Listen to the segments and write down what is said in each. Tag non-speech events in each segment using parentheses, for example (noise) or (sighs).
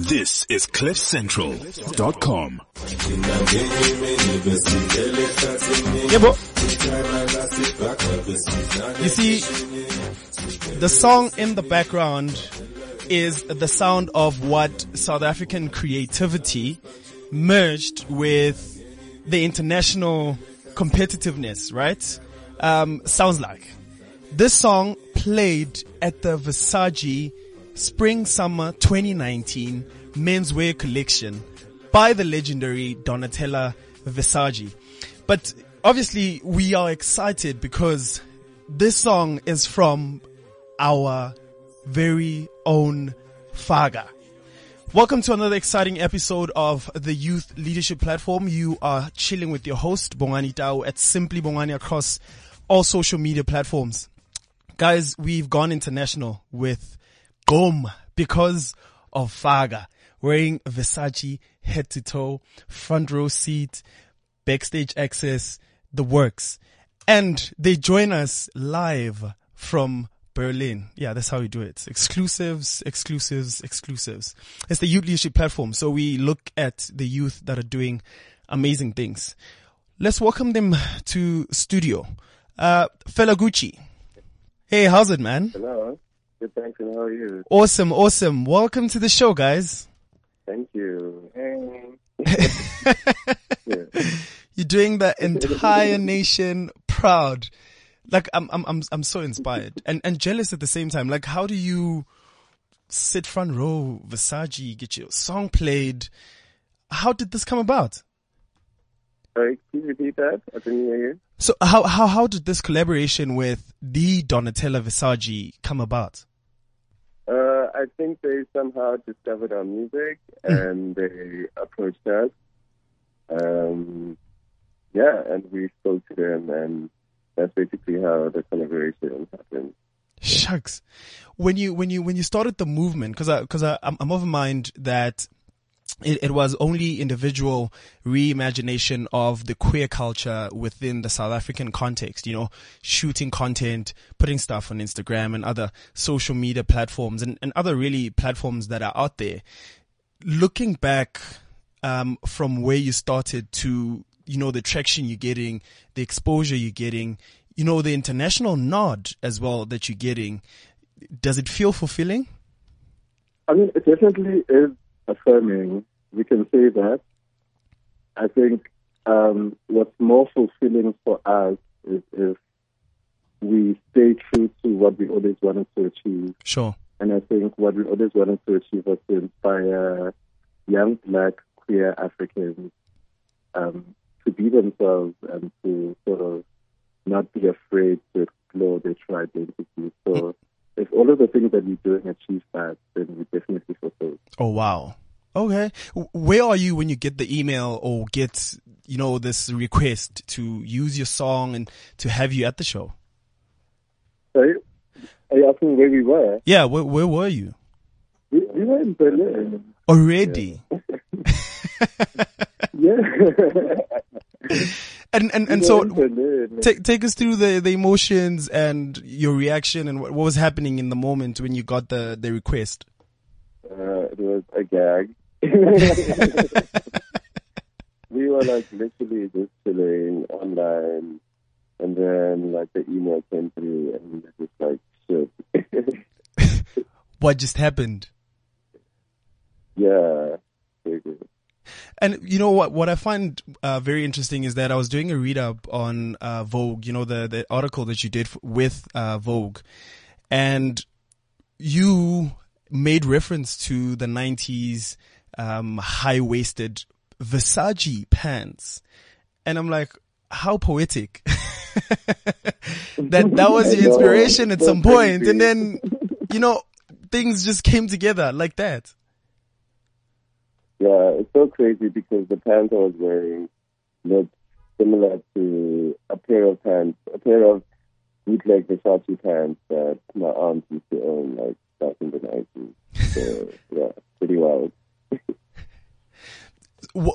This is CliffCentral.com. Yeah, you see, the song in the background is the sound of what South African creativity merged with the international competitiveness, right? Um, sounds like this song played at the Versace Spring Summer 2019 menswear collection by the legendary Donatella Versace. But obviously we are excited because this song is from our very own FAKA. Welcome to another exciting episode of the Youth Leadership Platform. You are chilling with your host, Bongani Tau, at Simply Bongani across all social media platforms. Guys, we've gone international with Gqom because of FAKA wearing Versace head to toe, front row seat, backstage access, the works. And they join us live from Berlin. Yeah, that's how we do it. Exclusives, exclusives, exclusives. It's the youth leadership platform. So we look at the youth that are doing amazing things. Let's welcome them to studio. Uh, Fela Gucci. Hey, how's it, man? Hello. Good, thanks. And how are you? Awesome, awesome. Welcome to the show, guys. Thank you. Hey. (laughs) You're doing the entire nation proud. Like I'm, I'm, I'm, I'm so inspired and, and jealous at the same time. Like, how do you sit front row, Versace, get your song played? How did this come about? Sorry, can you repeat that? I didn't hear you. So how, how, how did this collaboration with the Donatella Versace come about? I think they somehow discovered our music (laughs) and they approached us. Um, yeah, and we spoke to them and that's basically how the collaboration happened. Shucks. When you, when you, when you started the movement, cause I, cause I, I'm, I'm of a mind that it, it, was only individual reimagination of the queer culture within the South African context, you know, shooting content, putting stuff on Instagram and other social media platforms and, and other really platforms that are out there. Looking back, um, from where you started to, you know, the traction you're getting, the exposure you're getting, you know, the international nod as well that you're getting, does it feel fulfilling? I mean, it definitely is affirming. We can say that. I think um, what's more fulfilling for us is if we stay true to what we always wanted to achieve. Sure. And I think what we always wanted to achieve was to inspire young black queer Africans um, to be themselves and to sort of not be afraid to explore their true identity. So if all of the things that we're doing achieve that, then we definitely fulfill. Oh wow. Okay. Where are you when you get the email or get, you know, this request to use your song and to have you at the show? Sorry? Are you asking where we were? Yeah, where, where were you? We, we were in Berlin. Already? Yeah. (laughs) and and, and so were in Berlin. take take us through the, the emotions and your reaction and what, what was happening in the moment when you got the, the request. Uh, it was a gag. (laughs) we were like literally just chilling online, and then like the email came through, and we were just like, shit. (laughs) What just happened? yeah. And you know what? What I find uh, very interesting is that I was doing a read up on uh, Vogue. You know the the article that you did f- with uh, Vogue, and you made reference to the '90s um, high waisted Versace pants, and I'm like, how poetic. (laughs) that that was your inspiration at some point, and then you know things just came together like that. Yeah, it's so crazy because the pants I was wearing looked similar to a pair of pants, a pair of bootleg Versace pants that my aunt used to own like back in the nineties. So yeah, pretty wild. (laughs)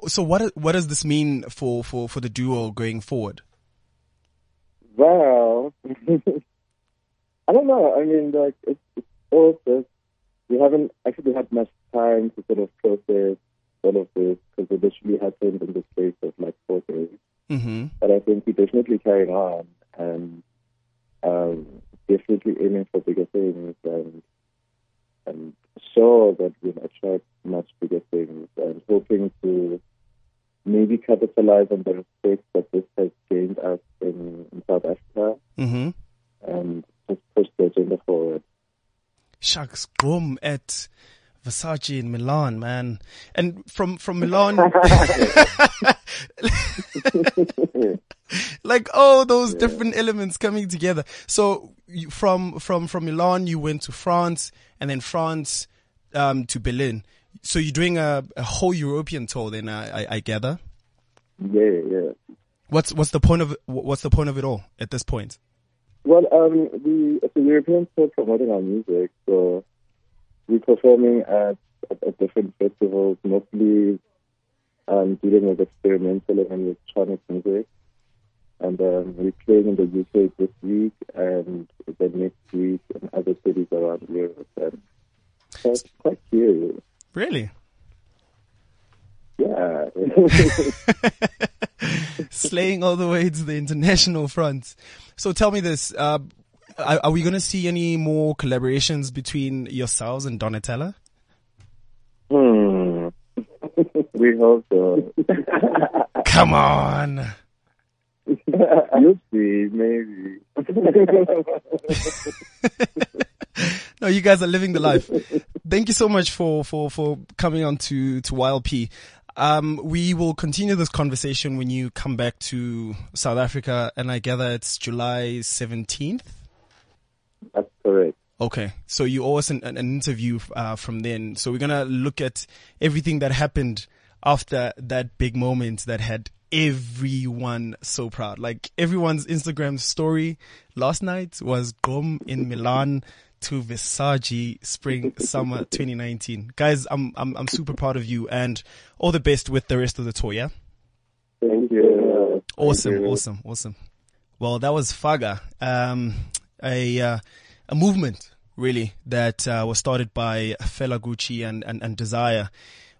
So what what does this mean for, for, for the duo going forward? Well, (laughs) I don't know. I mean, like it's, it's all just we haven't actually had much time to sort of process all of this because it literally happened in the space of like four days. Mm-hmm. But I think we're definitely carrying on and um, definitely aiming for bigger things and and sure that we'll attract much bigger things and hoping to maybe capitalize on the respect that this has gained us in, in South Africa Mm-hmm. and just push the agenda forward. Shucks, boom at Versace in Milan, man. And from, from Milan, (laughs) (laughs) (laughs) like all those different elements coming together. So you, from, from, from Milan, you went to France and then France, um, to Berlin. So you're doing a, a whole European tour then, I, I, I gather. Yeah, yeah. What's, what's the point of, what's the point of it all at this point? Well, um, we it's a European tour promoting our music, so we're performing at, at, at different festivals, mostly um, dealing with experimental and electronic music. And um, we're playing in the UK this week and the next week in other cities around Europe. And so it's quite cute. Really? Yeah. (laughs) slaying all the way to the international front. So tell me this, uh, are, are we going to see any more collaborations between yourselves and Donatella? hmm. (laughs) we hope so. (laughs) Come on. (laughs) You'll see, maybe. (laughs) No, you guys are living the life. Thank you so much for, for, for coming on to, to YLP. Um, we will continue this conversation when you come back to South Africa and I gather it's July 17th. That's correct. Okay, so you owe us an, an interview uh, from then. So we're gonna look at everything that happened after that big moment that had everyone so proud. Like everyone's Instagram story last night was Gqom in Milan to Versace Spring Summer 2019. Guys, I'm I'm I'm super proud of you and all the best with the rest of the tour. Yeah. Thank you. Awesome, Thank you. awesome, awesome. Well, that was FAKA, um, a uh, a movement really that uh, was started by Fela Gucci and, and and Desire,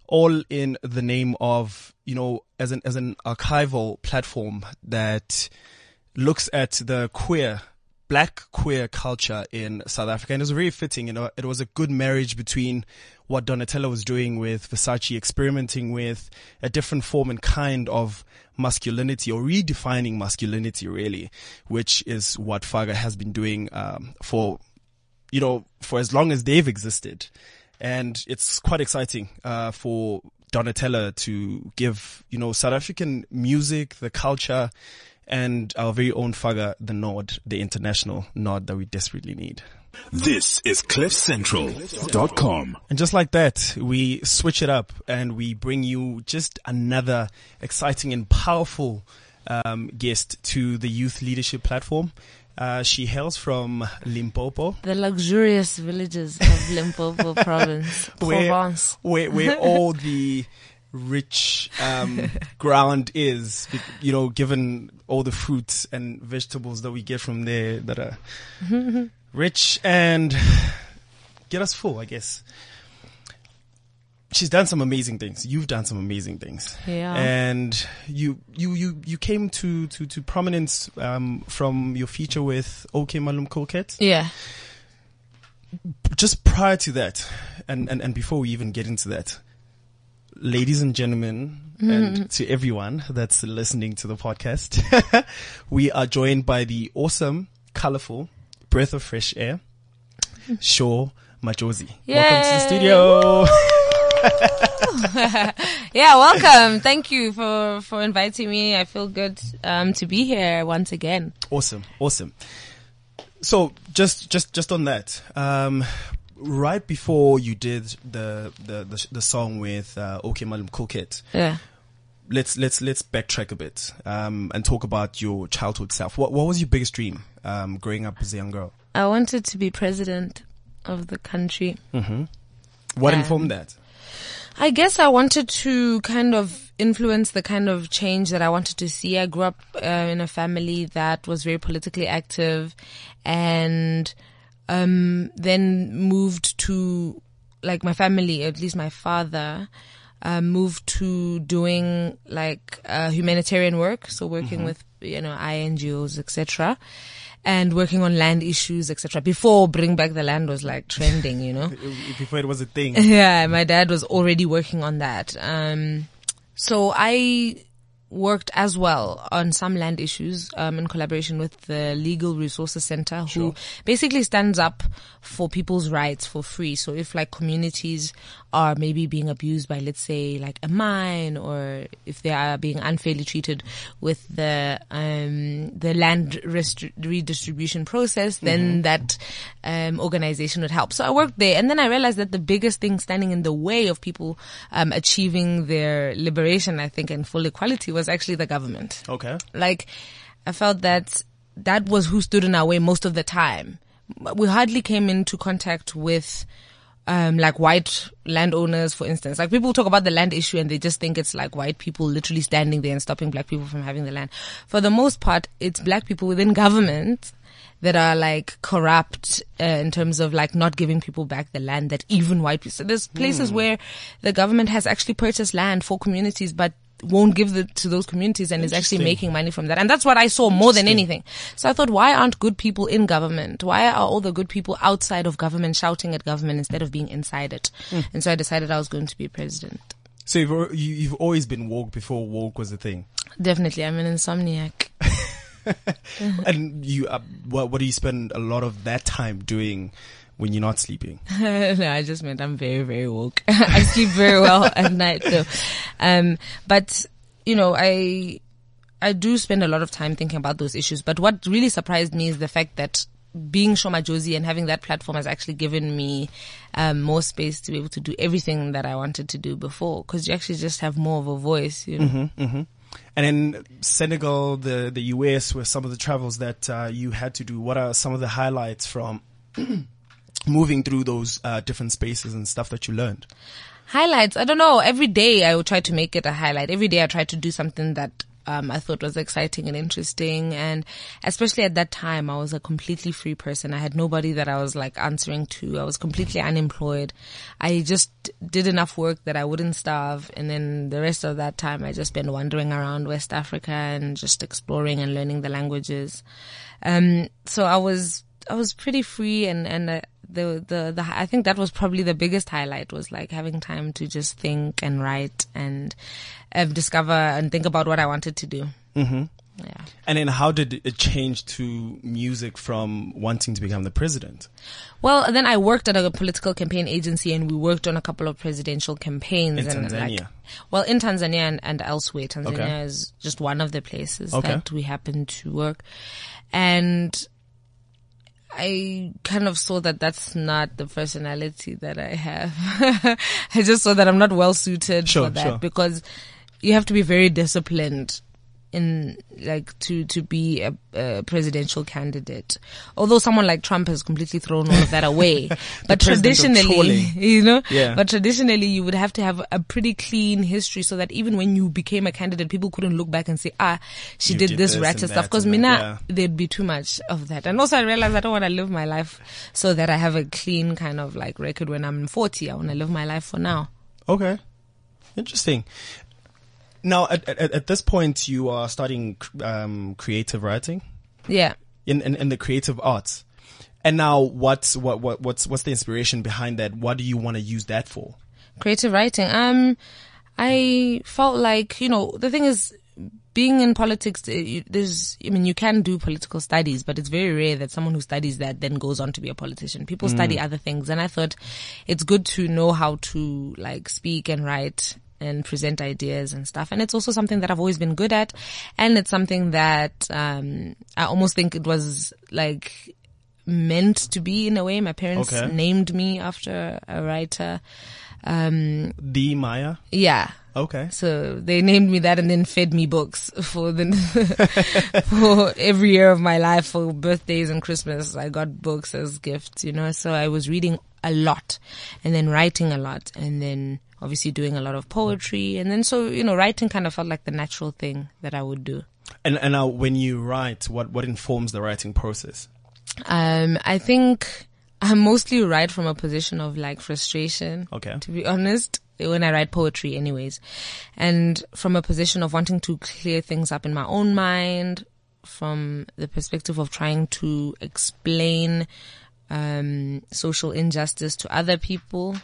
all in the name of you know as an as an archival platform that looks at the queer black queer culture in South Africa. And it was very fitting, you know, it was a good marriage between what Donatella was doing with Versace, experimenting with a different form and kind of masculinity or redefining masculinity really, which is what FAKA has been doing, um, for, you know, for as long as they've existed. And it's quite exciting, uh, for Donatella to give, you know, South African music, the culture, and our very own FAKA the nod, the international nod that we desperately need. This is CliffCentral.com. And just like that, we switch it up and we bring you just another exciting and powerful um, guest to the youth leadership platform. Uh, she hails from Limpopo, The luxurious villages of (laughs) Limpopo province, (laughs) Where- Provence. where where all (laughs) the rich um, ground is. You know, given all the fruits and vegetables that we get from there that are rich and get us full, I guess. She's done some amazing things. You've done some amazing things. Yeah. And you, you, you, you came to, to, to prominence, um, from your feature with Okmalumkoolkat. Yeah. Just prior to that, and, and, and before we even get into that, ladies and gentlemen, and to everyone that's listening to the podcast, (laughs) we are joined by the awesome, colorful breath of fresh air, Sho Madjozi. Welcome to the studio. (laughs) Yeah, welcome. Thank you for, for inviting me. I feel good, um, to be here once again. Awesome, awesome. So just just just on that, um, right before you did the the the, the song with uh, Okmalumkoolkat, Yeah. let's let's let's backtrack a bit um, and talk about your childhood self. What what was your biggest dream um, growing up as a young girl? I wanted to be president of the country. What Um, informed that? I guess I wanted to kind of influence the kind of change that I wanted to see. I grew up uh, in a family that was very politically active and um, then moved to like my family, at least my father, uh, moved to doing like uh, humanitarian work, so working with you know INGOs, etc., and working on land issues, etc. Before Bring Back the Land was like trending, you know. (laughs) Before it was a thing. (laughs) yeah, my dad was already working on that. Um, so I worked as well on some land issues um, in collaboration with the Legal Resources Center, who basically stands up for people's rights for free. So if like communities are maybe being abused by, let's say, like a mine, or if they are being unfairly treated with the um, the land redistribution process, then that um, organization would help. So I worked there, and then I realized that the biggest thing standing in the way of people um, achieving their liberation, I think, and full equality was actually the government. Okay. Like, I felt that that was who stood in our way most of the time. We hardly came into contact with, um, like white landowners, for instance. Like people talk about the land issue and they just think it's like white people literally standing there and stopping black people from having the land. For the most part, it's black people within government that are like corrupt uh, in terms of like not giving people back the land that even white people. So there's places where the government has actually purchased land for communities, but won't give it to those communities and is actually making money from that. And that's what I saw more than anything. So I thought, why aren't good people in government? Why are all the good people outside of government shouting at government instead of being inside it? And so I decided I was going to be president. So you've, you, you've always been woke before woke was a thing. Definitely. I'm an insomniac. (laughs) And you, uh, what, what do you spend a lot of that time doing when you're not sleeping? (laughs) no, I just meant I'm very, very woke. (laughs) I sleep very well (laughs) at night though. Um, but, you know, I, I do spend a lot of time thinking about those issues. But what really surprised me is the fact that being Sho Madjozi and having that platform has actually given me um, more space to be able to do everything that I wanted to do before. Because you actually just have more of a voice, you know. And then Senegal, the, the US were some of the travels that uh, you had to do. What are some of the highlights from (clears throat) moving through those uh, different spaces and stuff that you learned? Highlights. I don't know. Every day I would try to make it a highlight. Every day I tried to do something that um, I thought was exciting and interesting. And especially at that time, I was a completely free person. I had nobody that I was like answering to. I was completely unemployed. I just did enough work that I wouldn't starve. And then the rest of that time, I just spent wandering around West Africa and just exploring and learning the languages. Um, so I was, I was pretty free and, and, uh, the, the, the, I think that was probably the biggest highlight was like having time to just think and write and uh, discover and think about what I wanted to do. Mm-hmm. Yeah. And then how did it change to music from wanting to become the president? Well, then I worked at a political campaign agency and we worked on a couple of presidential campaigns. In and Tanzania? Like, well, in Tanzania and, and elsewhere. Tanzania Okay. is just one of the places Okay. that we happen to work. And I kind of saw that that's not the personality that I have. (laughs) I just saw that I'm not well suited Sure, for that sure. because you have to be very disciplined in like to to be a, a presidential candidate. Although someone like Trump has completely thrown all of that away, (laughs) but traditionally, (laughs) you know, Yeah. but traditionally you would have to have a pretty clean history so that even when you became a candidate, people couldn't look back and say, ah, she did, did this this ratchet stuff. Because Mina, that, there'd be too much of that. And also I realized I don't want to live my life so that I have a clean kind of like record when I'm 40. I want to live my life for now. Okay. Interesting. Now, at, at, at this point, you are studying um, creative writing Yeah. in, in, in the creative arts. And now, what's what, what what's what's the inspiration behind that? What do you want to use that for? creative writing. Um, I felt like you know the thing is being in politics. uh, There's, I mean, you can do political studies, but it's very rare that someone who studies that then goes on to be a politician. People study other things, and I thought it's good to know how to like speak and write and present ideas and stuff. And it's also something that I've always been good at, and it's something that um, I almost think it was like meant to be in a way. My parents Okay. named me after a writer. Um, The Maya. yeah. Okay. So they named me that and then fed me books for the (laughs) for every year of my life for birthdays and Christmas. I got books as gifts, you know. So I was reading a lot and then writing a lot and then obviously doing a lot of poetry and then so you know writing kind of felt like the natural thing that I would do. And and now, when you write, what what informs the writing process? Um, I think I mostly write from a position of like frustration. Okay. To be honest, when I write poetry anyways. And from a position of wanting to clear things up in my own mind, from the perspective of trying to explain, um, social injustice to other people.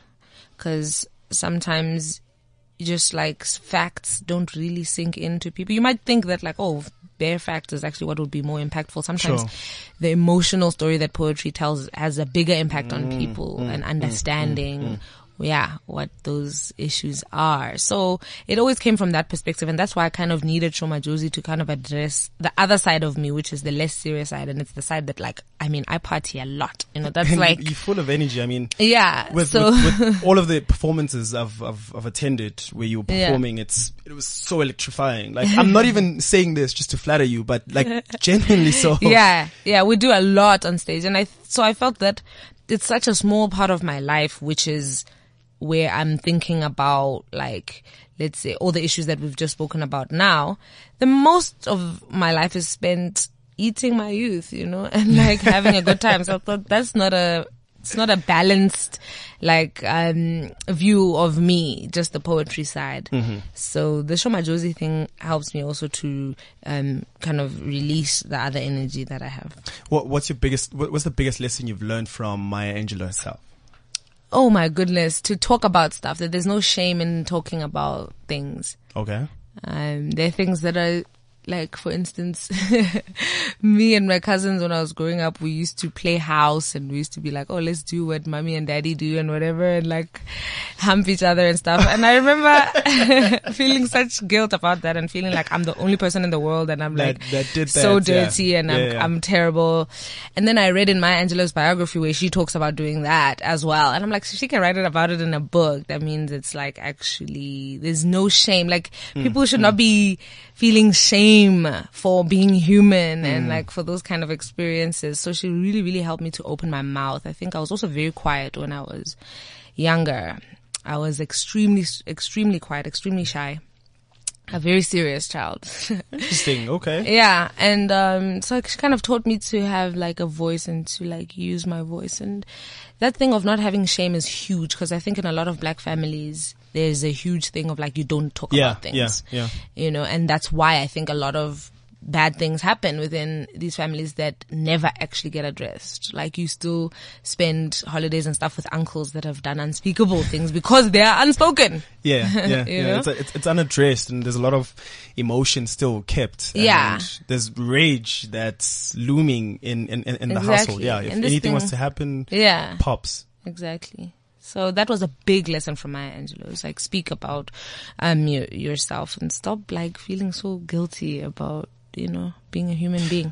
Cause sometimes just like facts don't really sink into people. You might think that like, oh, bare facts is actually what would be more impactful. Sometimes Sure. the emotional story that poetry tells has a bigger impact Mm, on people and understanding. Yeah, what those issues are. So it always came from that perspective. And that's why I kind of needed Sho Madjozi to kind of address the other side of me, which is the less serious side. And it's the side that like, I mean, I party a lot. You know, that's And like, you're full of energy. I mean, yeah. with, so with, with (laughs) all of the performances I've, I've, I've attended where you were Yeah. performing, it's, it was so electrifying. Like, I'm not even (laughs) saying this just to flatter you, but like genuinely so. (laughs) yeah, yeah, we do a lot on stage, and I so I felt that it's such a small part of my life, which is where I'm thinking about like let's say all the issues that we've just spoken about now. The most of my life is spent eating my youth, you know, (laughs) and like having a good time. So I thought that's not a it's not a balanced like um view of me, just the poetry side. So the Sho Madjozi thing helps me also to um kind of release the other energy that I have. What, what's your biggest, what, what's the biggest lesson you've learned from Maya Angelou herself? Oh my goodness, to talk about stuff that there's no shame in talking about things. Okay. Um, there are things that are like, for instance, (laughs) me and my cousins when I was growing up, we used to play house and we used to be like, oh, let's do what mommy and daddy do and whatever and like hump each other and stuff. And I remember (laughs) feeling such guilt about that and feeling like I'm the only person in the world and I'm That- like that did so that, yeah. dirty and I'm, Yeah, yeah. I'm terrible. And then I read in Maya Angelou's biography where she talks about doing that as well. And I'm like, so she can write it about it in a book. That means it's like actually, there's no shame. Like Hmm, people should not be feeling shame for being human Hmm. and like for those kind of experiences. So she really, really helped me to open my mouth. I think I was also very quiet when I was younger. I was extremely, extremely quiet, extremely shy. A very serious child. (laughs) Interesting. Okay. Yeah, and um, so she kind of taught me to have like a voice and to like use my voice, and that thing of not having shame is huge because I think in a lot of black families there's a huge thing of like you don't talk Yeah, about things, yeah, yeah. you know, and that's why I think a lot of bad things happen within these families that never actually get addressed. Like you still spend holidays and stuff with uncles that have done unspeakable things because they are unspoken. Yeah, yeah, (laughs) yeah. It's, it's it's unaddressed, and there's a lot of emotion still kept. Yeah. there's rage that's looming in in, in, in the household. Yeah, if anything was to happen, Yeah. pops. Exactly. So that was a big lesson from Maya Angelou. It's like speak about um your, yourself and stop like feeling so guilty about you know being a human being.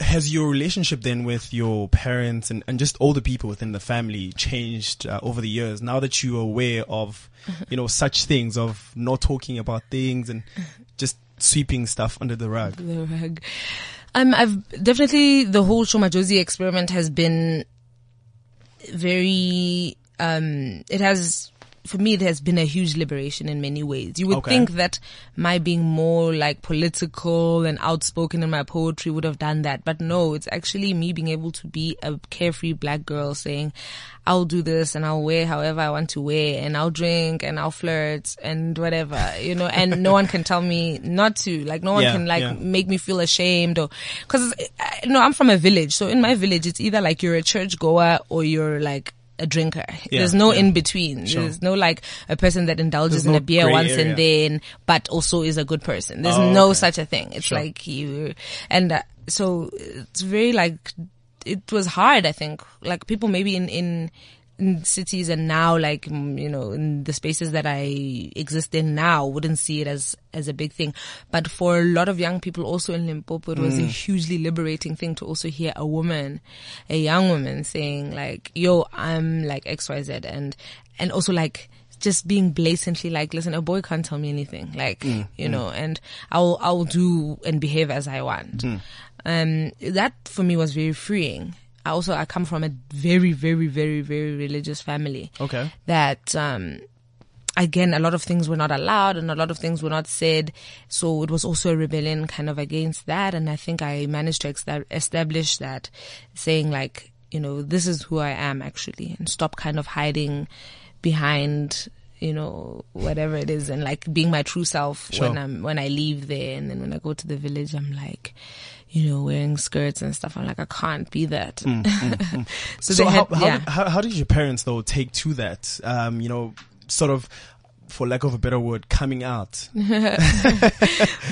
Has your relationship then with your parents and, and just all the people within the family changed uh, over the years? Now that you're aware of, you know, such things of not talking about things and just sweeping stuff under the rug. The rag. Um, I've definitely the whole Sho Madjozi experiment has been very. Um, it has for me it has been a huge liberation in many ways. You would Okay. think that my being more like political and outspoken in my poetry would have done that, but no, it's actually me being able to be a carefree black girl saying, "I'll do this and I'll wear however I want to wear and I'll drink and I'll flirt and whatever," you know, and no one can tell me not to. Like no one Yeah, can like yeah. make me feel ashamed or because you know I'm from a village, so in my village it's either like you're a church goer or you're like a drinker. Yeah, There's no yeah. in between. Sure. There's no like a person that indulges There's in no a beer once area. and then, but also is a good person. There's Oh, no okay. such a thing. It's Sure. like you and uh, so it's very like it was hard. I think like people maybe in in in cities and now like mm, you know in the spaces that I exist in now wouldn't see it as as a big thing but for a lot of young people also in Limpopo it was a hugely liberating thing to also hear a woman a young woman saying like yo I'm like XYZ and and also like just being blatantly like, listen, a boy can't tell me anything. Like, you know, and I'll, I'll do and behave as I want. Um, that for me was very freeing. I also, I come from a very, very, very, very religious family Okay. that, um, again, a lot of things were not allowed and a lot of things were not said. So it was also a rebellion kind of against that. And I think I managed to establish that saying like, you know, this is who I am actually and stop kind of hiding behind, you know, whatever it is and like being my true self Sure. when I'm, when I leave there. And then when I go to the village, I'm like, you know, wearing skirts and stuff. I'm like, I can't be that. (laughs) so, Mm, So, they how, had, how, yeah. how, how did your parents though take to that? Um, you know, sort of, for lack of a better word, coming out. (laughs)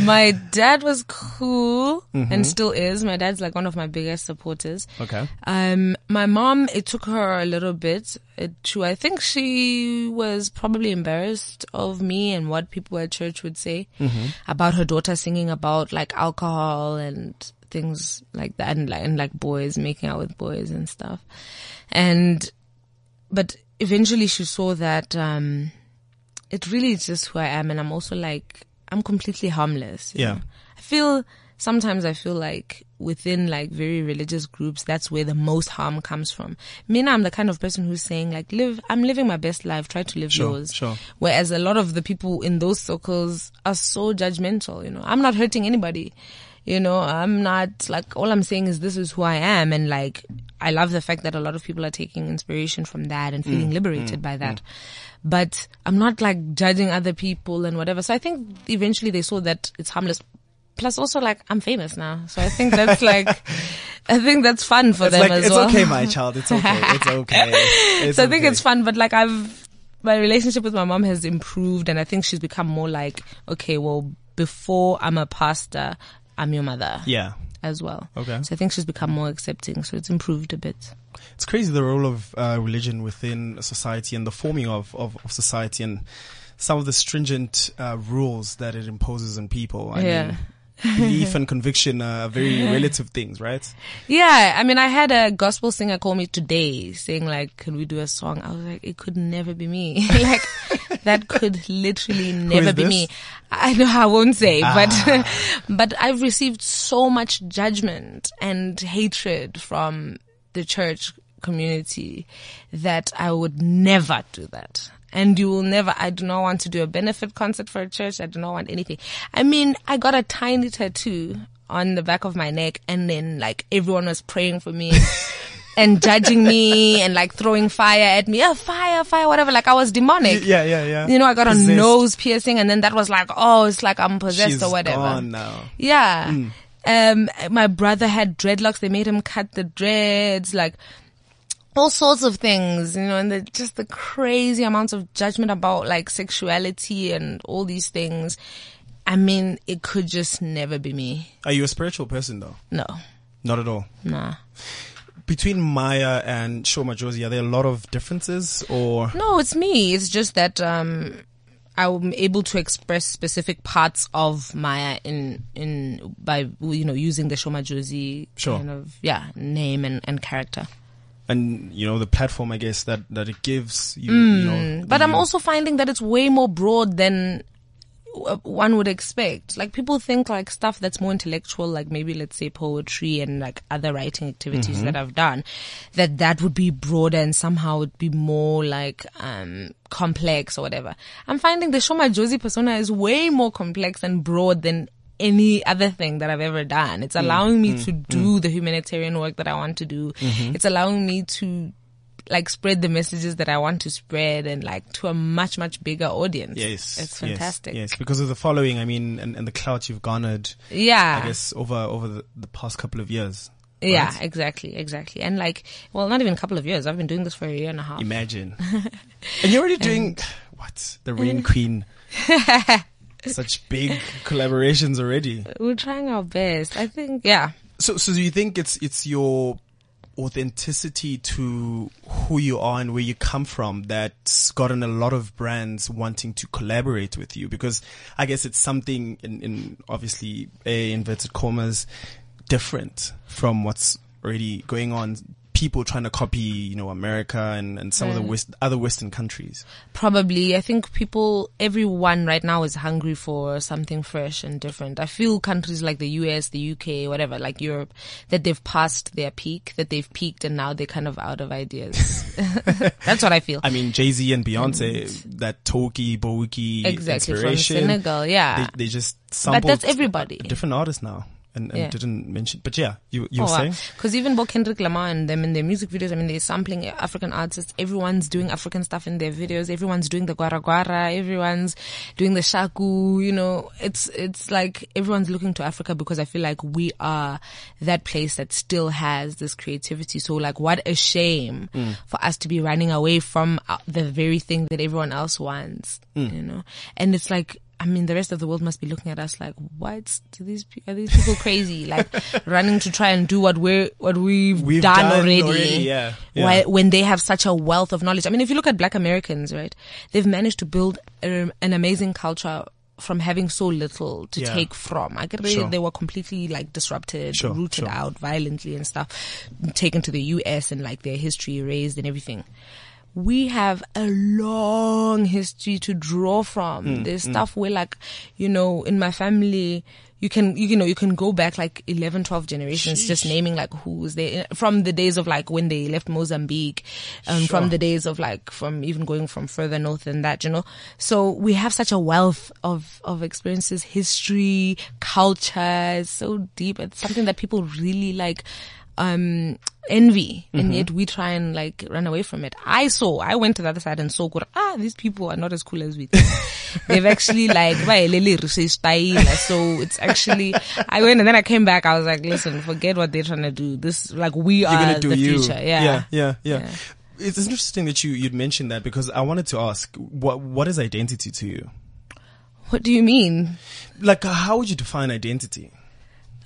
my dad was cool Mm-hmm. and still is. My dad's like one of my biggest supporters. Okay. Um, my mom, it took her a little bit uh, to, I think she was probably embarrassed of me and what people at church would say about her daughter singing about like alcohol and things like that and like, and like boys making out with boys and stuff. And, but eventually she saw that, um, it really is just who I am. And I'm also like, I'm completely harmless. Yeah. know. I feel, sometimes I feel like within like very religious groups, that's where the most harm comes from. Me, now I'm the kind of person who's saying like, live, I'm living my best life, try to live Sure, yours. sure. Whereas a lot of the people in those circles are so judgmental, you know, I'm not hurting anybody. You know, I'm not like, all I'm saying is this is who I am. And like, I love the fact that a lot of people are taking inspiration from that and Mm, feeling liberated by that. But I'm not like judging other people and whatever. So I think eventually they saw that it's harmless. Plus also like I'm famous now. So I think that's like, (laughs) I think that's fun for It's them like, as it's well. okay, my child. It's okay. (laughs) It's okay. It's so I think okay. it's fun, but like I've, my relationship with my mom has improved and I think she's become more like, okay, well, before I'm a pastor, I'm your mother Yeah. As well. Okay. So I think she's become more accepting. So it's improved a bit. It's crazy the role of uh, religion within society and the forming of, of, of society and some of the stringent uh, rules that it imposes on people. I Yeah. mean, belief and conviction are very (laughs) relative things, right? Yeah, I mean, I had a gospel singer call me today saying like, "Can we do a song?" I was like, "It could never be me. (laughs) like, that could literally (laughs) never be this? me." I know I won't say, Ah. but (laughs) but I've received so much judgment and hatred from the church community that I would never do that. And you will never, I do not want to do a benefit concert for a church. I do not want anything. I mean, I got a tiny tattoo on the back of my neck and then like everyone was praying for me (laughs) and judging me and like throwing fire at me. Oh, fire, fire, whatever. Like I was demonic. Yeah, yeah, yeah. You know, I got a nose piercing and then that was like, oh, it's like I'm possessed She's or whatever. gone now. Yeah. Mm. Um, my brother had dreadlocks. They made him cut the dreads, like all sorts of things, you know, and the, just the crazy amounts of judgment about like sexuality and all these things. I mean, it could just never be me. Are you a spiritual person though? No, Not at all. nah. Between Maya and Sho Madjozi, are there a lot of differences or? No, it's me. It's just that, um, I'm able to express specific parts of Maya in, in, by, you know, using the Sho Madjozi Sure. kind of, yeah, name and, and character. and you know the platform I guess that that it gives you. you know, Mm. But I'm also finding that it's way more broad than Uh, one would expect. Like people think like stuff that's more intellectual, like maybe let's say poetry and like other writing activities that mm-hmm. I've done, that that would be broader and somehow would be more like um complex or whatever. I'm finding the Sho Madjozi persona is way more complex and broad than any other thing that I've ever done. It's mm. allowing me mm. to mm. do the humanitarian work that I want to do. Mm-hmm. It's allowing me to like spread the messages that I want to spread and like to a much, much bigger audience. Yes, It's fantastic. Yes, because of the following. I mean, and, and the clout you've garnered. Yeah. I guess over over the, the past couple of years. Yeah, exactly, exactly. And like, well, not even a couple of years. I've been doing this for a year and a half. Imagine. (laughs) and you're already doing (sighs) what the Rain Queen. (laughs) Such big collaborations already. We're trying our best. I think, yeah. So, so do you think it's it's your authenticity to who you are and where you come from that's gotten a lot of brands wanting to collaborate with you? Because I guess it's something in, in obviously a inverted commas different from what's already going on. People trying to copy, you know, America and, and some of the mm. West, other Western countries. Probably. I think people, everyone right now is hungry for something fresh and different. I feel countries like the US, the UK, whatever, like Europe, that they've passed their peak, that they've peaked and now they're kind of out of ideas. (laughs) (laughs) That's what I feel. I mean, Jay Z and Beyonce, mm. that Toki Boki Exactly. From inspiration. Senegal. Yeah. They, they just sampled that's everybody. different artists now. And, and Yeah. didn't mention. But yeah, you you were Oh, wow. saying Because even both Kendrick Lamar and them in their music videos, I mean, they're sampling African artists. Everyone's doing African stuff in their videos. Everyone's doing the gwara gwara. Everyone's doing the shaku. You know, it's it's like everyone's looking to Africa because I feel like we are that place that still has this creativity. So, like, what a shame for us to be running away from uh, the very thing that everyone else wants. You know, and it's like. I mean, the rest of the world must be looking at us like, what? Do these are these people crazy? Like (laughs) running to try and do what we're what we've, We've done, done already. already, yeah, yeah. When they have such a wealth of knowledge. I mean, if you look at Black Americans, right, they've managed to build a, an amazing culture from having so little to Yeah. take from. I get really, Sure. they were completely like disrupted, Sure, rooted sure. out violently and stuff, taken to the U.S. and like their history erased and everything we have a long history to draw from. Mm, There's stuff where like, you know, in my family, you can, you, you know, you can go back like 11, 12 generations just naming like who was there from the days of like when they left Mozambique, um, from the days of like, from even going from further north than that, you know. So we have such a wealth of, of experiences, history, culture, so deep. It's something that people really like, um, envy and yet we try and like run away from it. I saw, I went to the other side and saw, ah, these people are not as cool as we think. (laughs) They've actually like, baelele re style. so it's actually, I went and then I came back, I was like, listen, forget what they're trying to do. This, like, we you're are do the you. future. Yeah. yeah, yeah, yeah. Yeah. It's interesting that you you'd mentioned that because I wanted to ask what what is identity to you? What do you mean? Like, how would you define identity?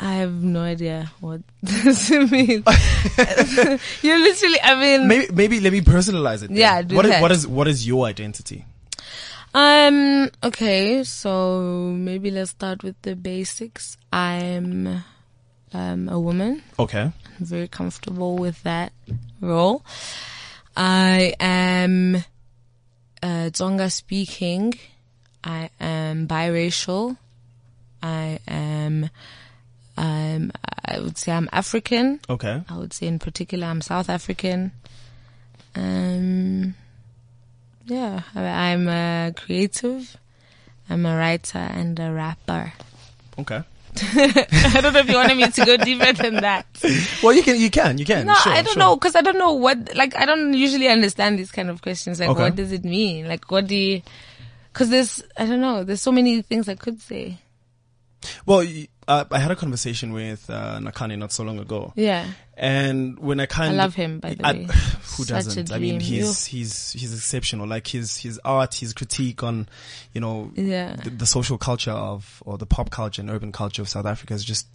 I have no idea what (laughs) this means. (laughs) You're literally, I mean, Maybe maybe let me personalize it. then. Yeah, do What is, what is what is your identity? Um, okay, so maybe let's start with the basics. I'm um, a woman. Okay. I'm very comfortable with that role. I am uh, Tsonga speaking. I am biracial. I am, um, I would say I'm African. Okay. I would say in particular I'm South African. Um, yeah, I, I'm a creative. I'm a writer and a rapper. Okay. (laughs) I don't know if you wanted me to go deeper than that. Well, you can you can you can. No, sure, I don't sure. know because I don't know what. Like, I don't usually understand these kind of questions. Like, Okay. what does it mean? Like, what do you? Because there's, I don't know. There's so many things I could say. Well, uh, I had a conversation with uh, Nakhane not so long ago, Yeah, and when I kind I love him. By the I- way, (sighs) who Such doesn't? I mean, he's he's he's exceptional. Like his his art, his critique on, you know, Yeah. the, the social culture of or the pop culture and urban culture of South Africa is just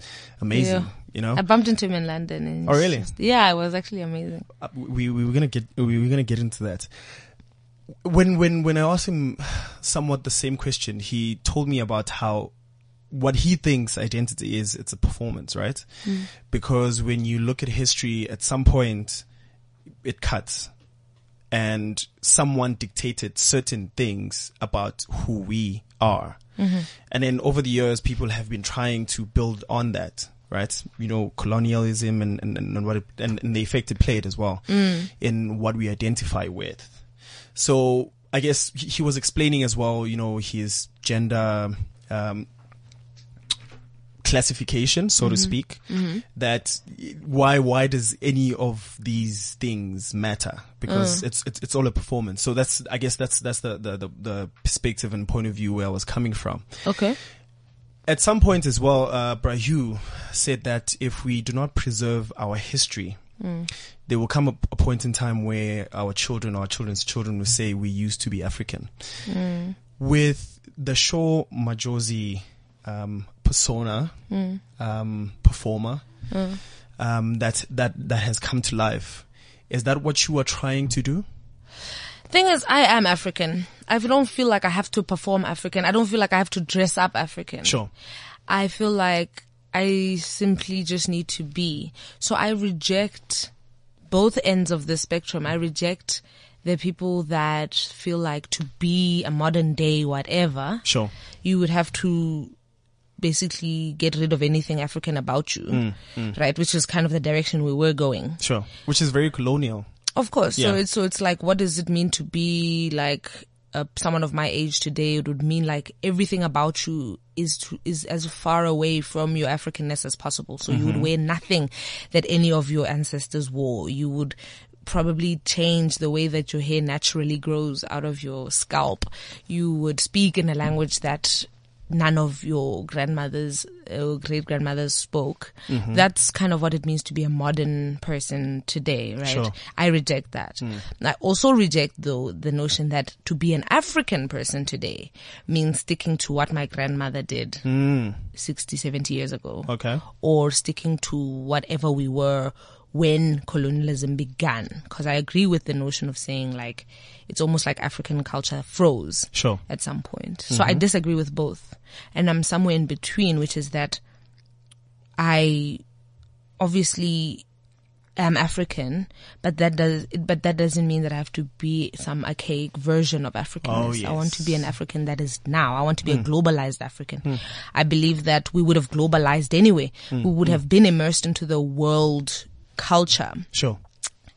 amazing. Yeah. You know, I bumped into him in London. And Oh, really? just- yeah, it was actually amazing. Uh, we we were gonna get we were gonna get into that. When when when I asked him (sighs) somewhat the same question, he told me about how what he thinks identity is. It's a performance, right? Hmm. Because when you look at history, at some point, it cuts, and someone dictated certain things about who we are, mm-hmm. and then over the years, people have been trying to build on that. Right, you know, colonialism and and, and what it, and, and the effect it played as well mm. in what we identify with. So I guess he he was explaining as well, you know, his gender um, classification, so to mm-hmm. speak. Mm-hmm. That why why does any of these things matter? Because mm. it's, it's it's all a performance. So that's I guess that's that's the, the the the perspective and point of view where I was coming from. Okay. At some point as well, uh, Bra Hugh said that if we do not preserve our history, mm. there will come a, a point in time where our children, our children's children will say we used to be African. Mm. With the Sho Madjozi um, persona, um, performer, um, that, that, that has come to life, is that what you are trying to do? Thing is, I am African. I don't feel like I have to perform African. I don't feel like I have to dress up African. Sure. I feel like I simply just need to be. So I reject both ends of the spectrum. I reject the people that feel like to be a modern day whatever, Sure. you would have to basically get rid of anything African about you, Mm, right? Which is kind of the direction we were going. Sure. Which is very colonial. Of course. So Yeah. it's so it's like what does it mean to be like uh, someone of my age today, it would mean like everything about you is to, is as far away from your Africanness as possible. So you would wear nothing that any of your ancestors wore. You would probably change the way that your hair naturally grows out of your scalp. You would speak in a language that none of your grandmothers uh, or great grandmothers spoke. Mm-hmm. That's kind of what it means to be a modern person today, right? Sure. I reject that. Mm. I also reject though the notion that to be an African person today means sticking to what my grandmother did mm. 60, 70 years ago. Okay. Or sticking to whatever we were when colonialism began. Cause I agree with the notion of saying like, it's almost like African culture froze Sure. at some point. So I mm-hmm. disagree with both. And I'm somewhere in between, which is that I obviously am African, but that does, but that doesn't mean that I have to be some archaic version of Africanness. Oh, I want to be an African that is now. I want to be a mm. globalized African. Mm. I believe that we would have globalized anyway. Mm. We would have been immersed into the world culture Sure.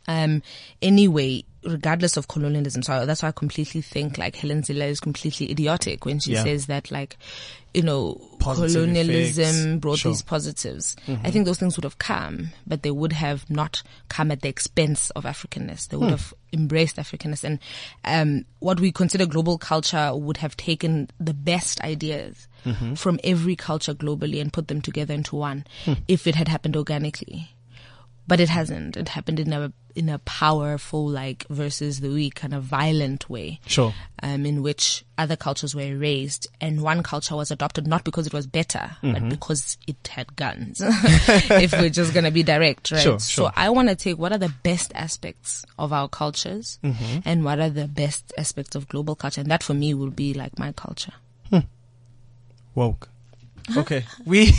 um, anyway, regardless of colonialism. So that's why I completely think like Helen Zille is completely idiotic when she Yeah. says that like, you know, Positive colonialism effects. brought Sure. Mm-hmm. these positives. I think those things would have come, but they would have not come at the expense of Africanness. They Hmm. would have embraced Africanness and, um, what we consider global culture would have taken the best ideas Mm-hmm. from every culture globally and put them together into one Hmm. if it had happened organically but it hasn't. It happened in a in a powerful, like versus the weak, kind of violent way. Sure. Um, in which other cultures were erased, and one culture was adopted not because it was better, Mm-hmm. but because it had guns. (laughs) if we're just gonna be direct, right? Sure, sure. so. I want to take what are the best aspects of our cultures, Mm-hmm. and what are the best aspects of global culture, and that for me will be like my culture. Woke. (laughs) Okay. We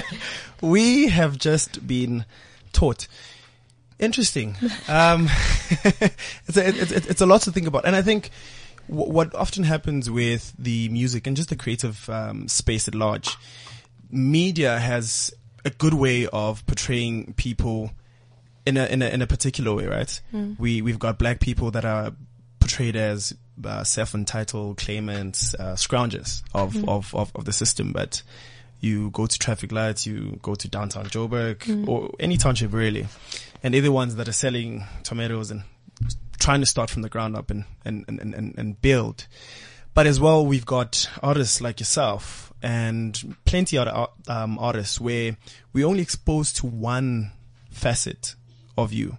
(laughs) we have just been taught. Interesting. Um, (laughs) it's, a, it's, it's a lot to think about, and I think w- what often happens with the music and just the creative um, space at large, media has a good way of portraying people in a in a in a particular way, right? We we've got black people that are portrayed as uh, self-entitled claimants, uh, scroungers of, of, of of the system, but you go to traffic lights, you go to downtown Joburg or any township really, and they're the ones that are selling tomatoes and trying to start from the ground up and and and and, and build. But as well, we've got artists like yourself and plenty other um, artists where we're only exposed to one facet of you.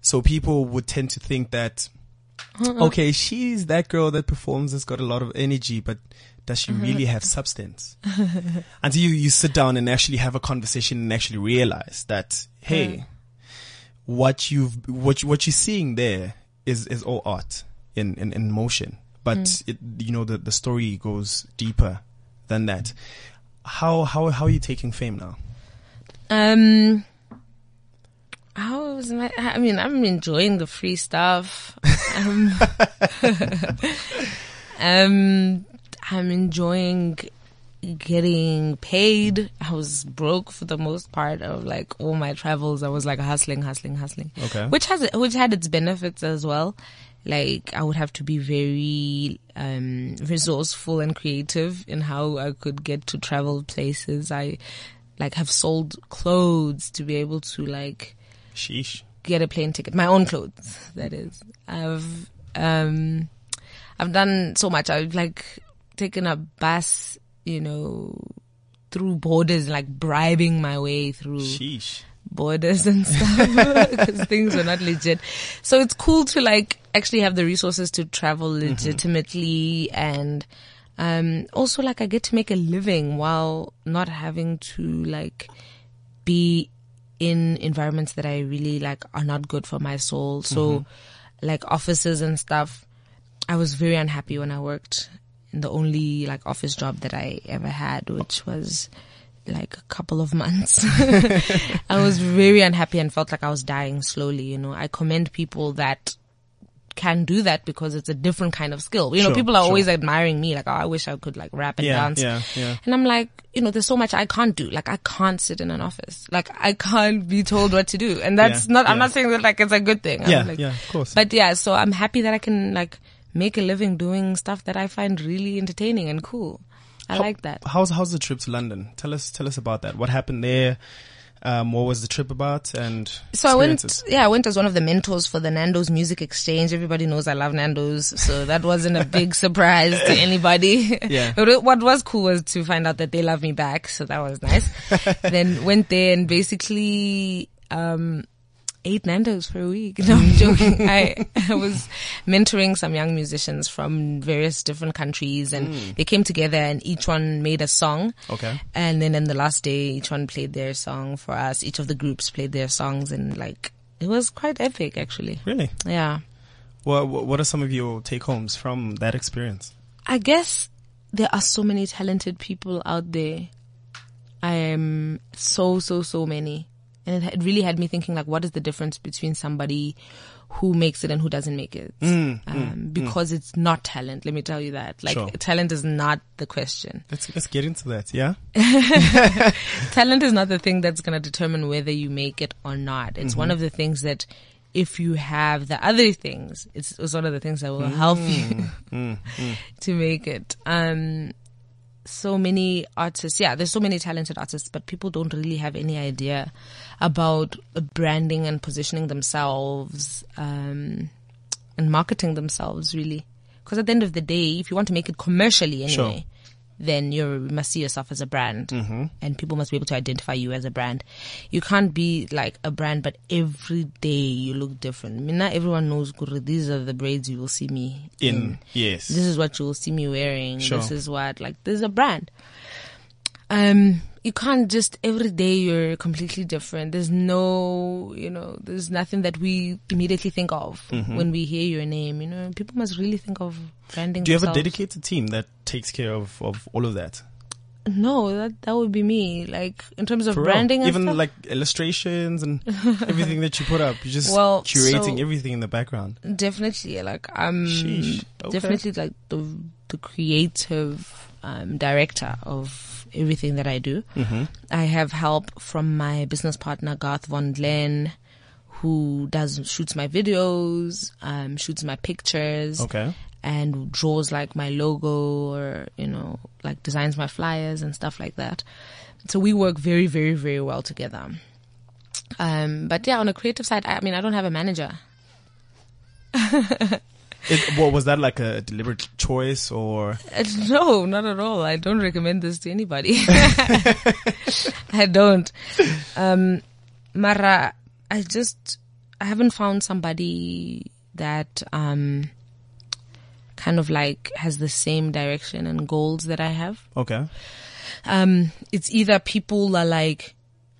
So people would tend to think that, Uh-huh. okay, she's that girl that performs that's got a lot of energy, but does she really uh-huh. have substance? (laughs) Until you, you sit down and actually have a conversation and actually realize that, hey, what you've, what, you, what you're seeing there is, is all art in, in, in motion. But mm. it, you know, the, the story goes deeper than that. How, how, how are you taking fame now? Um, how was my? I mean, I'm enjoying the free stuff. Um, (laughs) um, I'm enjoying getting paid. I was broke for the most part of like all my travels. I was like hustling, hustling, hustling. Okay. Which has which had its benefits as well. Like I would have to be very um resourceful and creative in how I could get to travel places. I like have sold clothes to be able to like Sheesh. get a plane ticket, my own clothes. That is, I've um, I've done so much. I've like taken a bus, you know, through borders, like bribing my way through Sheesh. borders and stuff (laughs) because things were not legit. So it's cool to like actually have the resources to travel legitimately and um also like I get to make a living while not having to like be in environments that I really like are not good for my soul. So mm-hmm. like offices and stuff I was very unhappy when I worked in the only like office job that I ever had, which was like a couple of months. (laughs) I was very unhappy and felt like I was dying slowly, you know. I commend people that can do that because it's a different kind of skill. You know, Sure, people are sure. always admiring me, like, oh, I wish I could like rap and Yeah, dance. yeah, yeah. And I'm like, you know, there's so much I can't do. Like, I can't sit in an office. Like, I can't be told what to do. And that's Yeah, not, I'm not saying that like it's a good thing. I'm Yeah, like- yeah, of course. But yeah, so I'm happy that I can like make a living doing stuff that I find really entertaining and cool. I like that. How's how's the trip to London? Tell us tell us about that. What happened there? Um, what was the trip about? And So I went, yeah, I went as one of the mentors for the Nando's Music Exchange. Everybody knows I love Nando's, so that wasn't a big (laughs) surprise to anybody. Yeah. (laughs) But what was cool was to find out that they love me back, so that was nice. (laughs) then went there and basically, um, ate Nando's for a week. (laughs) No, I'm joking. I, I was mentoring some young musicians from various different countries and hmm. they came together and each one made a song. Okay. And then in the last day, each one played their song for us. Each of the groups played their songs and like, it was quite epic actually. Really? Yeah. What what are some of your take homes from that experience? I guess there are so many talented people out there. I am so, so, so many. And it, it really had me thinking like, what is the difference between somebody who makes it and who doesn't make it? Mm, mm, um, mm. because it's not talent. Let me tell you that. Like Sure. talent is not the question. Let's let's get into that. Yeah. (laughs) talent is not the thing that's going to determine whether you make it or not. It's mm-hmm. one of the things that if you have the other things, it's, it's one of the things that will help you (laughs) to make it. Um, so many artists, yeah, there's so many talented artists, but people don't really have any idea about branding and positioning themselves, um, and marketing themselves really. Because at the end of the day, if you want to make it commercially anyway, Sure. Then you must see yourself as a brand and people must be able to identify you as a brand. You can't be like a brand, but every day you look different. I mean, not everyone knows Guru, these are the braids you will see me In yes. This is what you will see me wearing. Sure. This is what, like, this is a brand. Um, you can't just every day you're completely different. There's no, you know, there's nothing that we immediately think of Mm-hmm. when we hear your name. You know, people must really think of branding. Do you have a dedicated team that takes care of, of all of that? No, that that would be me. Like in terms of For branding, and even stuff, like illustrations and (laughs) everything that you put up. You're just Well, curating so- everything in the background. definitely like I'm Sheesh. Okay. definitely like the the creative um, director of everything that I do. Mm-hmm. I have help from my business partner Garth Von Glehn, who does shoots my videos, um, shoots my pictures, Okay. and draws like my logo or you know like designs my flyers and stuff like that. So we work very very very well together. Um, but yeah, on a creative side, I, I mean, I don't have a manager. (laughs) It, what was that like a deliberate choice or? Uh, No, not at all. I don't recommend this to anybody. (laughs) I don't. Um, Mara, I just, I haven't found somebody that, um, kind of like has the same direction and goals that I have. Okay. Um, it's either people are like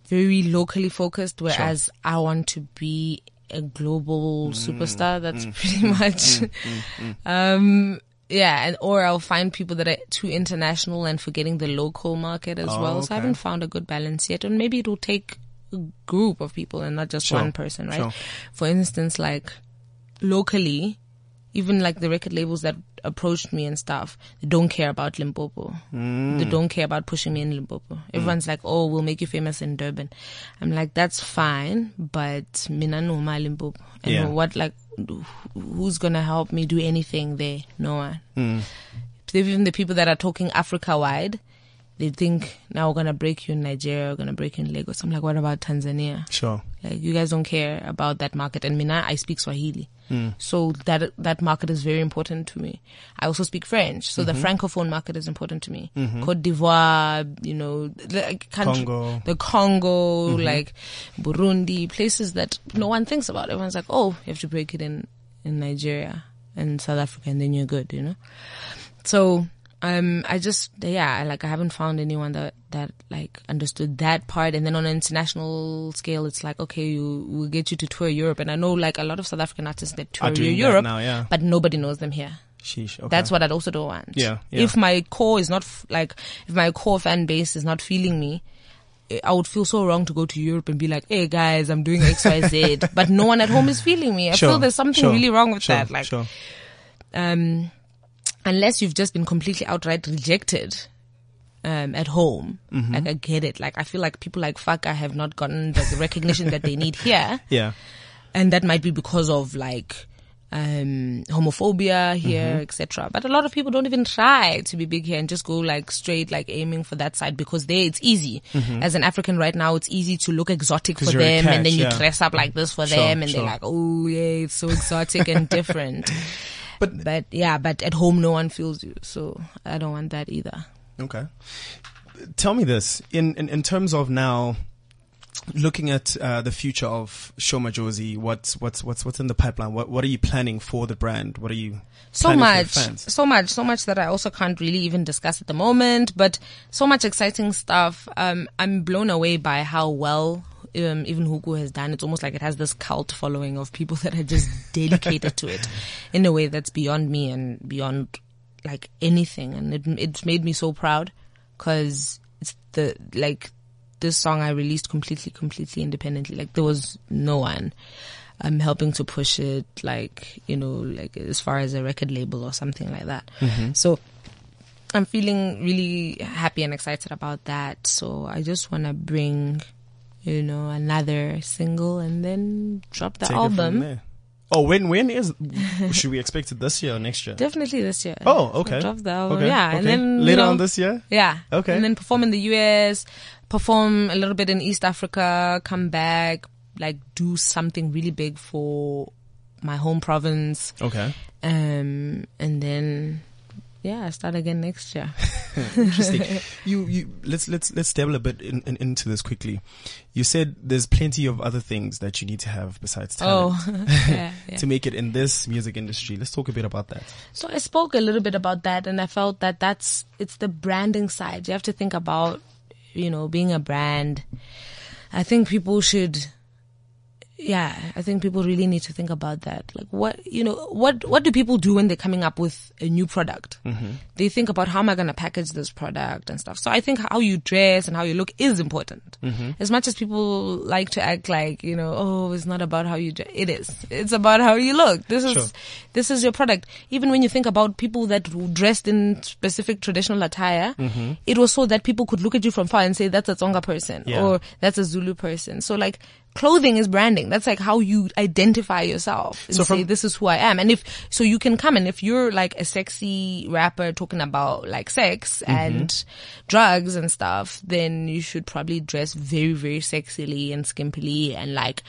very locally focused, whereas I want to be a global mm, superstar. That's mm, pretty mm, much, (laughs) um, yeah, and or I'll find people that are too international and forgetting the local market as Oh, well. So oh, okay. I haven't found a good balance yet, and maybe it'll take a group of people and not just Sure, one person, right? sure. For instance, like locally, even like the record labels that approached me and stuff, they don't care about Limpopo. Mm. They don't care about pushing me in Limpopo. Everyone's like, oh, we'll make you famous in Durban. I'm like, that's fine, but mina no ma Limpopo. And Yeah. what, like, who's gonna help me do anything there? No one. Mm. Even the people that are talking Africa wide, they think now we're gonna break you in Nigeria, we're gonna break you in Lagos. I'm like, what about Tanzania? Sure. Like you guys don't care about that market. And Mina, I speak Swahili. Hmm. So that, that market is very important to me. I also speak French. So the mm-hmm. Francophone market is important to me. Mm-hmm. Cote d'Ivoire, you know, like country, Congo. the Congo, mm-hmm. like Burundi, places that no one thinks about. Everyone's like, oh, you have to break it in, in Nigeria and South Africa and then you're good, you know? So, um, I just, yeah, like, I haven't found anyone that, that like understood that part. And then on an international scale, it's like, okay, you, we'll get you to tour Europe. And I know like a lot of South African artists that tour Are doing that Europe, now, yeah. but nobody knows them here. Sheesh. Okay. That's what I'd also don't want. Yeah, yeah. If my core is not f- like, if my core fan base is not feeling me, I would feel so wrong to go to Europe and be like, "Hey guys, I'm doing X, Y, Z," (laughs) but no one at home is feeling me. I Sure, feel there's something sure, really wrong with sure, that. Like, sure. um, unless you've just been completely outright rejected um, at home. Mm-hmm. Like I get it. Like I feel like people like FAKA have not gotten the recognition that they need (laughs) here, Yeah. and that might be because of like um, homophobia here, etc. But a lot of people don't even try to be big here and just go like straight, like aiming for that side because there it's easy. As an African right now, it's easy to look exotic for them, and then you yeah. dress up like this for Sure, them, and sure. they're like, "Oh yeah, it's so exotic and (laughs) different." But- but yeah, but at home no one feels you, so I don't want that either. Okay. Tell me this in in, in terms of now looking at uh, the future of Sho Madjozi. What's what's what's what's in the pipeline? What what are you planning for the brand? What are you so planning for your much, so much, so much that I also can't really even discuss at the moment. But so much exciting stuff. Um, I'm blown away by how well. Um, even Huku has done. It's almost like it has this cult following of people that are just (laughs) dedicated to it in a way that's beyond me and beyond like anything. And it, it's made me so proud because it's the, like, this song I released completely, completely independently. Like there was no one I'm helping to push it, like, you know, like as far as a record label or something like that. So I'm feeling really happy and excited about that. So I just want to bring, you know, another single and then drop the Take album. Oh, when when is should we expect it this year or next year? Definitely this year. Oh, okay. Drop the album. Okay, Yeah. okay. And then, you later know, on this year. Yeah. Okay. And then perform in the US, perform a little bit in East Africa, come back, like do something really big for my home province. Okay. Um, and then, yeah, start again next year. (laughs) Interesting. you you let's let's let's dabble a bit in, in, into this quickly. You said there's plenty of other things that you need to have besides talent. Oh, (laughs) (laughs) yeah, yeah. to make it in this music industry. Let's talk a bit about that. So I spoke a little bit about that and I felt that that's, it's the branding side. You have to think about, you know, being a brand. I think people should, yeah, I think people really need to think about that. Like what, you know, what, what do people do when they're coming up with a new product? Mm-hmm. They think about how am I going to package this product and stuff. So I think how you dress and how you look is important. Mm-hmm. As much as people like to act like, you know, oh, it's not about how you dress. It is. It's about how you look. This is, Sure. this is your product. Even when you think about people that dressed in specific traditional attire, mm-hmm. it was so that people could look at you from far and say, that's a Tsonga person Yeah. or that's a Zulu person. So like clothing is branding. That's like how you identify yourself and So say, this is who I am. And if, so you can come and if you're like a sexy rapper talking about like sex Mm-hmm. and drugs and stuff, then you should probably dress very, very sexily and skimpily and like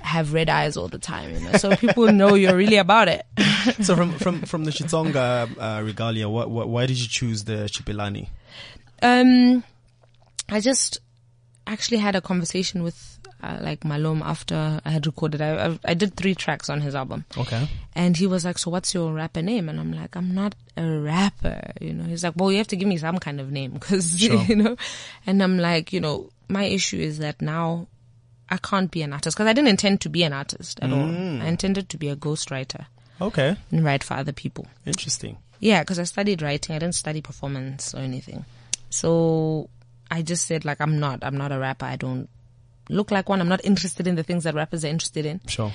have red eyes all the time, you know, so people know you're really about it. (laughs) So from from from the Xitsonga uh, regalia, what, what why did you choose the Xibelani? Um, I just actually had a conversation with uh, like Malom after I had recorded. I, I I did three tracks on his album, Okay. and he was like, "So what's your rapper name?" And I'm like, "I'm not a rapper," you know. He's like, "Well, you have to give me some kind of name, (laughs) because (laughs) Sure. you know." And I'm like, you know, my issue is that now I can't be an artist because I didn't intend to be an artist at all. I intended to be a ghostwriter Okay. and write for other people. Interesting. Yeah, because I studied writing. I didn't study performance or anything. So I just said like I'm not. I'm not a rapper. I don't look like one. I'm not interested in the things that rappers are interested in. Sure.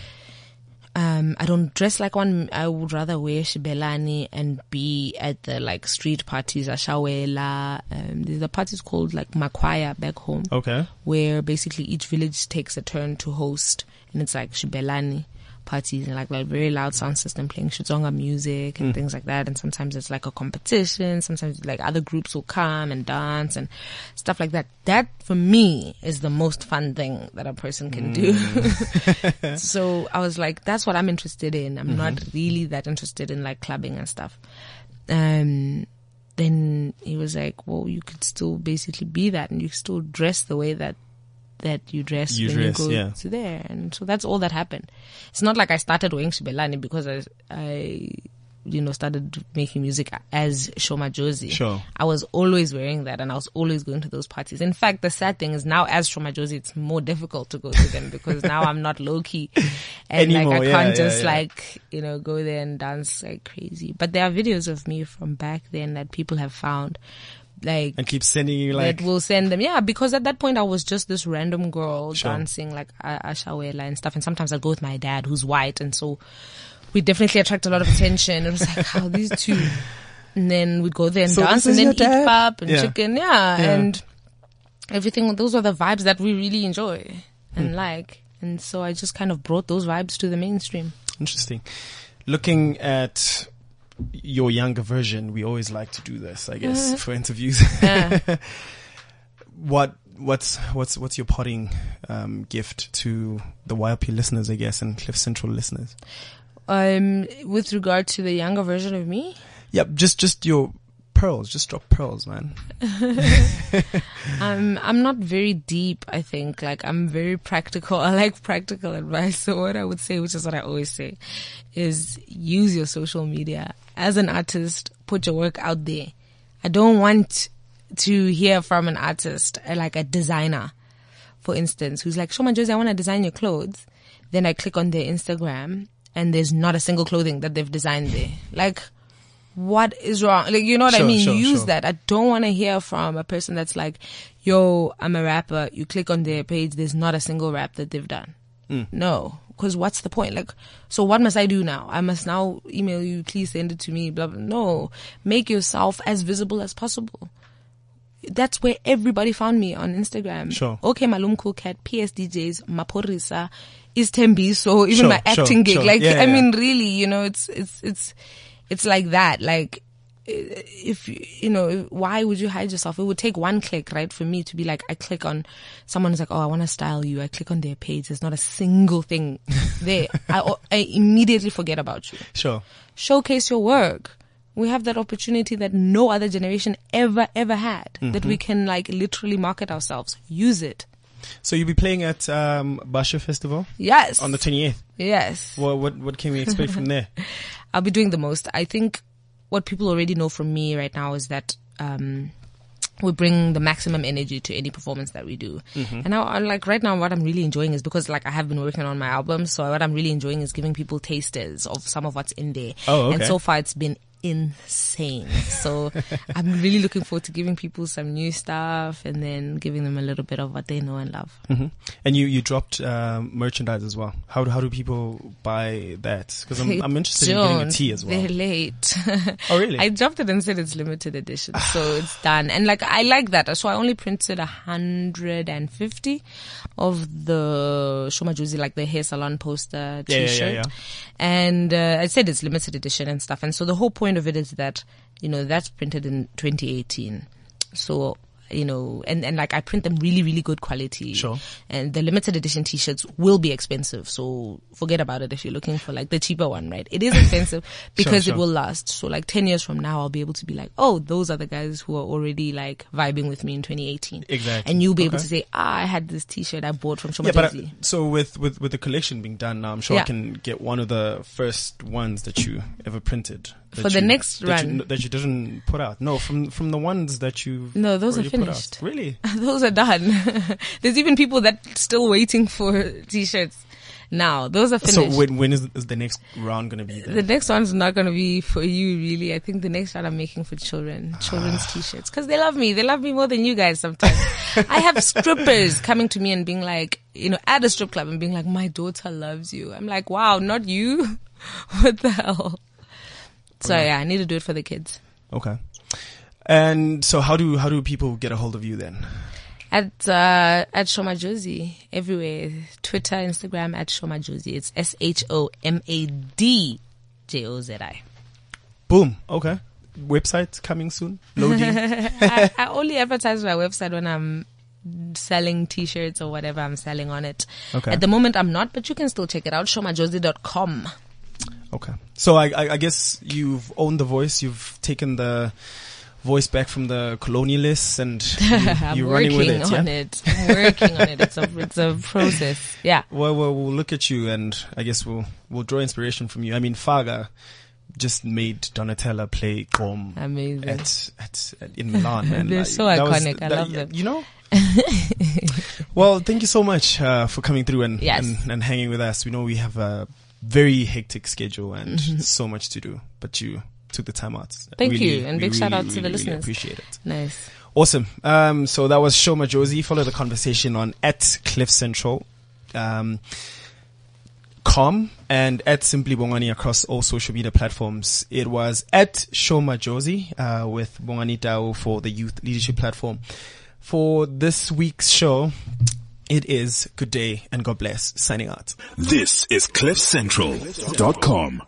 Um, I don't dress like one. I would rather wear xibelani and be at the like street parties, ashawela. Um, there's a parties called like makwaya back home Okay. where basically each village takes a turn to host, and it's like xibelani parties and like like very loud sound system playing Xitsonga music and hmm. things like that. And sometimes it's like a competition. Sometimes like other groups will come and dance and stuff like that. That for me is the most fun thing that a person can do. Hmm. (laughs) (laughs) so I was like, that's what I'm interested in. I'm not mm-hmm. really that interested in like clubbing and stuff. Um, then he was like, well, you could still basically be that and you still dress the way that that you dress You when dress, you go yeah. to there. And so that's all that happened. It's not like I started wearing xibelani because I, I, you know, started making music as Sho Madjozi. Sure. I was always wearing that and I was always going to those parties. In fact, the sad thing is now as Sho Madjozi, it's more difficult to go to them because now I'm not low key (laughs) and Anymore, like I yeah, can't yeah, just yeah. like, you know, go there and dance like crazy. But there are videos of me from back then that people have found like And keep sending you like that will send them. Yeah, because at that point I was just this random girl Sure. dancing like ashawela and stuff. And sometimes I'd go with my dad who's white. And so we definitely attract a lot of attention. It was like, how these two. And then we'd go there and So dance and then eat pap and Yeah. chicken. Yeah, Yeah. And everything. Those are the vibes that we really enjoy Hmm. and like. And so I just kind of brought those vibes to the mainstream. Interesting. looking at your younger version, we always like to do this, I guess, for interviews. (laughs) what what's what's what's your potting um, gift to the YLP listeners, I guess, and Cliff Central listeners? Um, with regard to the younger version of me, Yep, just just your pearls, just drop pearls, man. (laughs) I'm I'm not very deep. I think like I'm very practical. (laughs) I like practical advice. So what I would say, which is what I always say, is use your social media as an artist. Put your work out there. I don't want to hear from an artist uh, like a designer, for instance, who's like, "Sho Madjozi, I want to design your clothes." Then I click on their Instagram and there's not a single clothing that they've designed there. Like what is wrong? Like, you know what I mean? sure, Use sure. that. I don't want to hear from a person that's like, yo, I'm a rapper. You click on their page. There's not a single rap that they've done. Hmm. No. Cause what's the point? Like, so what must I do now? I must now email you. Please send it to me. Blah, blah. No. Make yourself as visible as possible. That's where everybody found me on Instagram. Sure. Okmalumkoolkat, PS DJs, Maphorisa, is Tembi. So even Sure, my sure, acting gig, sure. like, Yeah, I yeah. mean, really, you know, it's, it's, it's, it's like that. Like, if you you know why would you hide yourself? It would take one click right for me to be like i click on someone's like oh i want to style you. I click on their page. There's not a single thing there. (laughs) I, I immediately forget about you. Sure. showcase your work. We have that opportunity that no other generation ever ever had that we can like literally market ourselves. Use it. So you'll be playing at um, Basha Festival? Yes. On the 28th. yes. What what what can we expect from there? (laughs) I'll be doing the most. I think what people already know from me right now is that um, we bring the maximum energy to any performance that we do. Mm-hmm. And now, I- like right now, what I'm really enjoying is because like I have been working on my album, so what I'm really enjoying is giving people tasters of some of what's in there. Oh, okay. And so far, it's been insane. So I'm really looking forward to giving people some new stuff and then giving them a little bit of what they know and love. hmm And you you dropped um, merchandise as well. How do how do people buy that? Because I'm (laughs) I'm interested in getting a as well. They're late. Oh, really? (laughs) I dropped it and said it's limited edition, so it's done. And like I like that, so I only printed hundred and fifty of the Sho Madjozi, like the hair salon poster Yeah, yeah, yeah, T-shirt. yeah. And uh, I said it's limited edition and stuff. And so the whole point of it is that you know that's printed in 2018. So you know, and, and like I print them really, really good quality. Sure. And the limited edition t-shirts will be expensive. So forget about it if you're looking for like the cheaper one, right? It is (laughs) expensive because sure. it will last. So like 10 years from now, I'll be able to be like, oh, those are the guys who are already like vibing with me in 2018. Exactly. And you'll be able to say, ah, I had this t-shirt I bought from Shoma Yeah, but I, so with, with with the collection being done now, I'm sure I can get one of the first ones that you ever printed For the you- next that you, that you didn't put out. No, from from the ones that you No, those are already put out. finished. Really? (laughs) those are done. (laughs) There's even people that still waiting for (laughs) t-shirts now. Those are finished. So when when is, is the next round going to be? Then? The next one's not going to be for you, really. I think the next one I'm making for children, children's (sighs) t-shirts, because they love me. They love me more than you guys sometimes. I have strippers coming to me and being like, you know, at a strip club and being like, my daughter loves you. I'm like, wow, not you. what the hell? So yeah, I need to do it for the kids. Okay. And so how do how do people get a hold of you then? At uh, at Sho Madjozi everywhere, Twitter, Instagram at Sho Madjozi. It's S H O M A D J O Z I. Boom. Okay. Website coming soon. Loading. (laughs) I, I only advertise my website when I'm selling t-shirts or whatever I'm selling on it. Okay. At the moment I'm not, but you can still check it out. Shomadjozi.com. Okay. So I, I, I guess you've owned the voice. You've taken the voice back from the colonialists, and (laughs) you, you're working running with it. on yeah? it. I'm working on it. It's a, it's a process. Yeah. Well, well, we'll look at you, and I guess we'll we'll draw inspiration from you. I mean, FAKA just made Donatella play Gqom Amazing. at, at, at in Milan. (laughs) Man. They're I- so that was- iconic. I that- love them. You know. (laughs) well, thank you so much uh, for coming through and, Yes. and and hanging with us. We know we have a very hectic schedule and Mm-hmm. so much to do, but you took the time out. Thank Really- you, and big shout really, out to the really, really listeners. appreciate it. Nice. Awesome. Um, so that was Sho Madjozi. Follow the conversation on at Cliff Central. Um, com and at Simply Bongani across all social media platforms. It was at Sho Madjozi, uh, with Bongani Tao for the youth leadership platform. For this week's show, it is good day and God bless signing out. This is CliffCentral.com.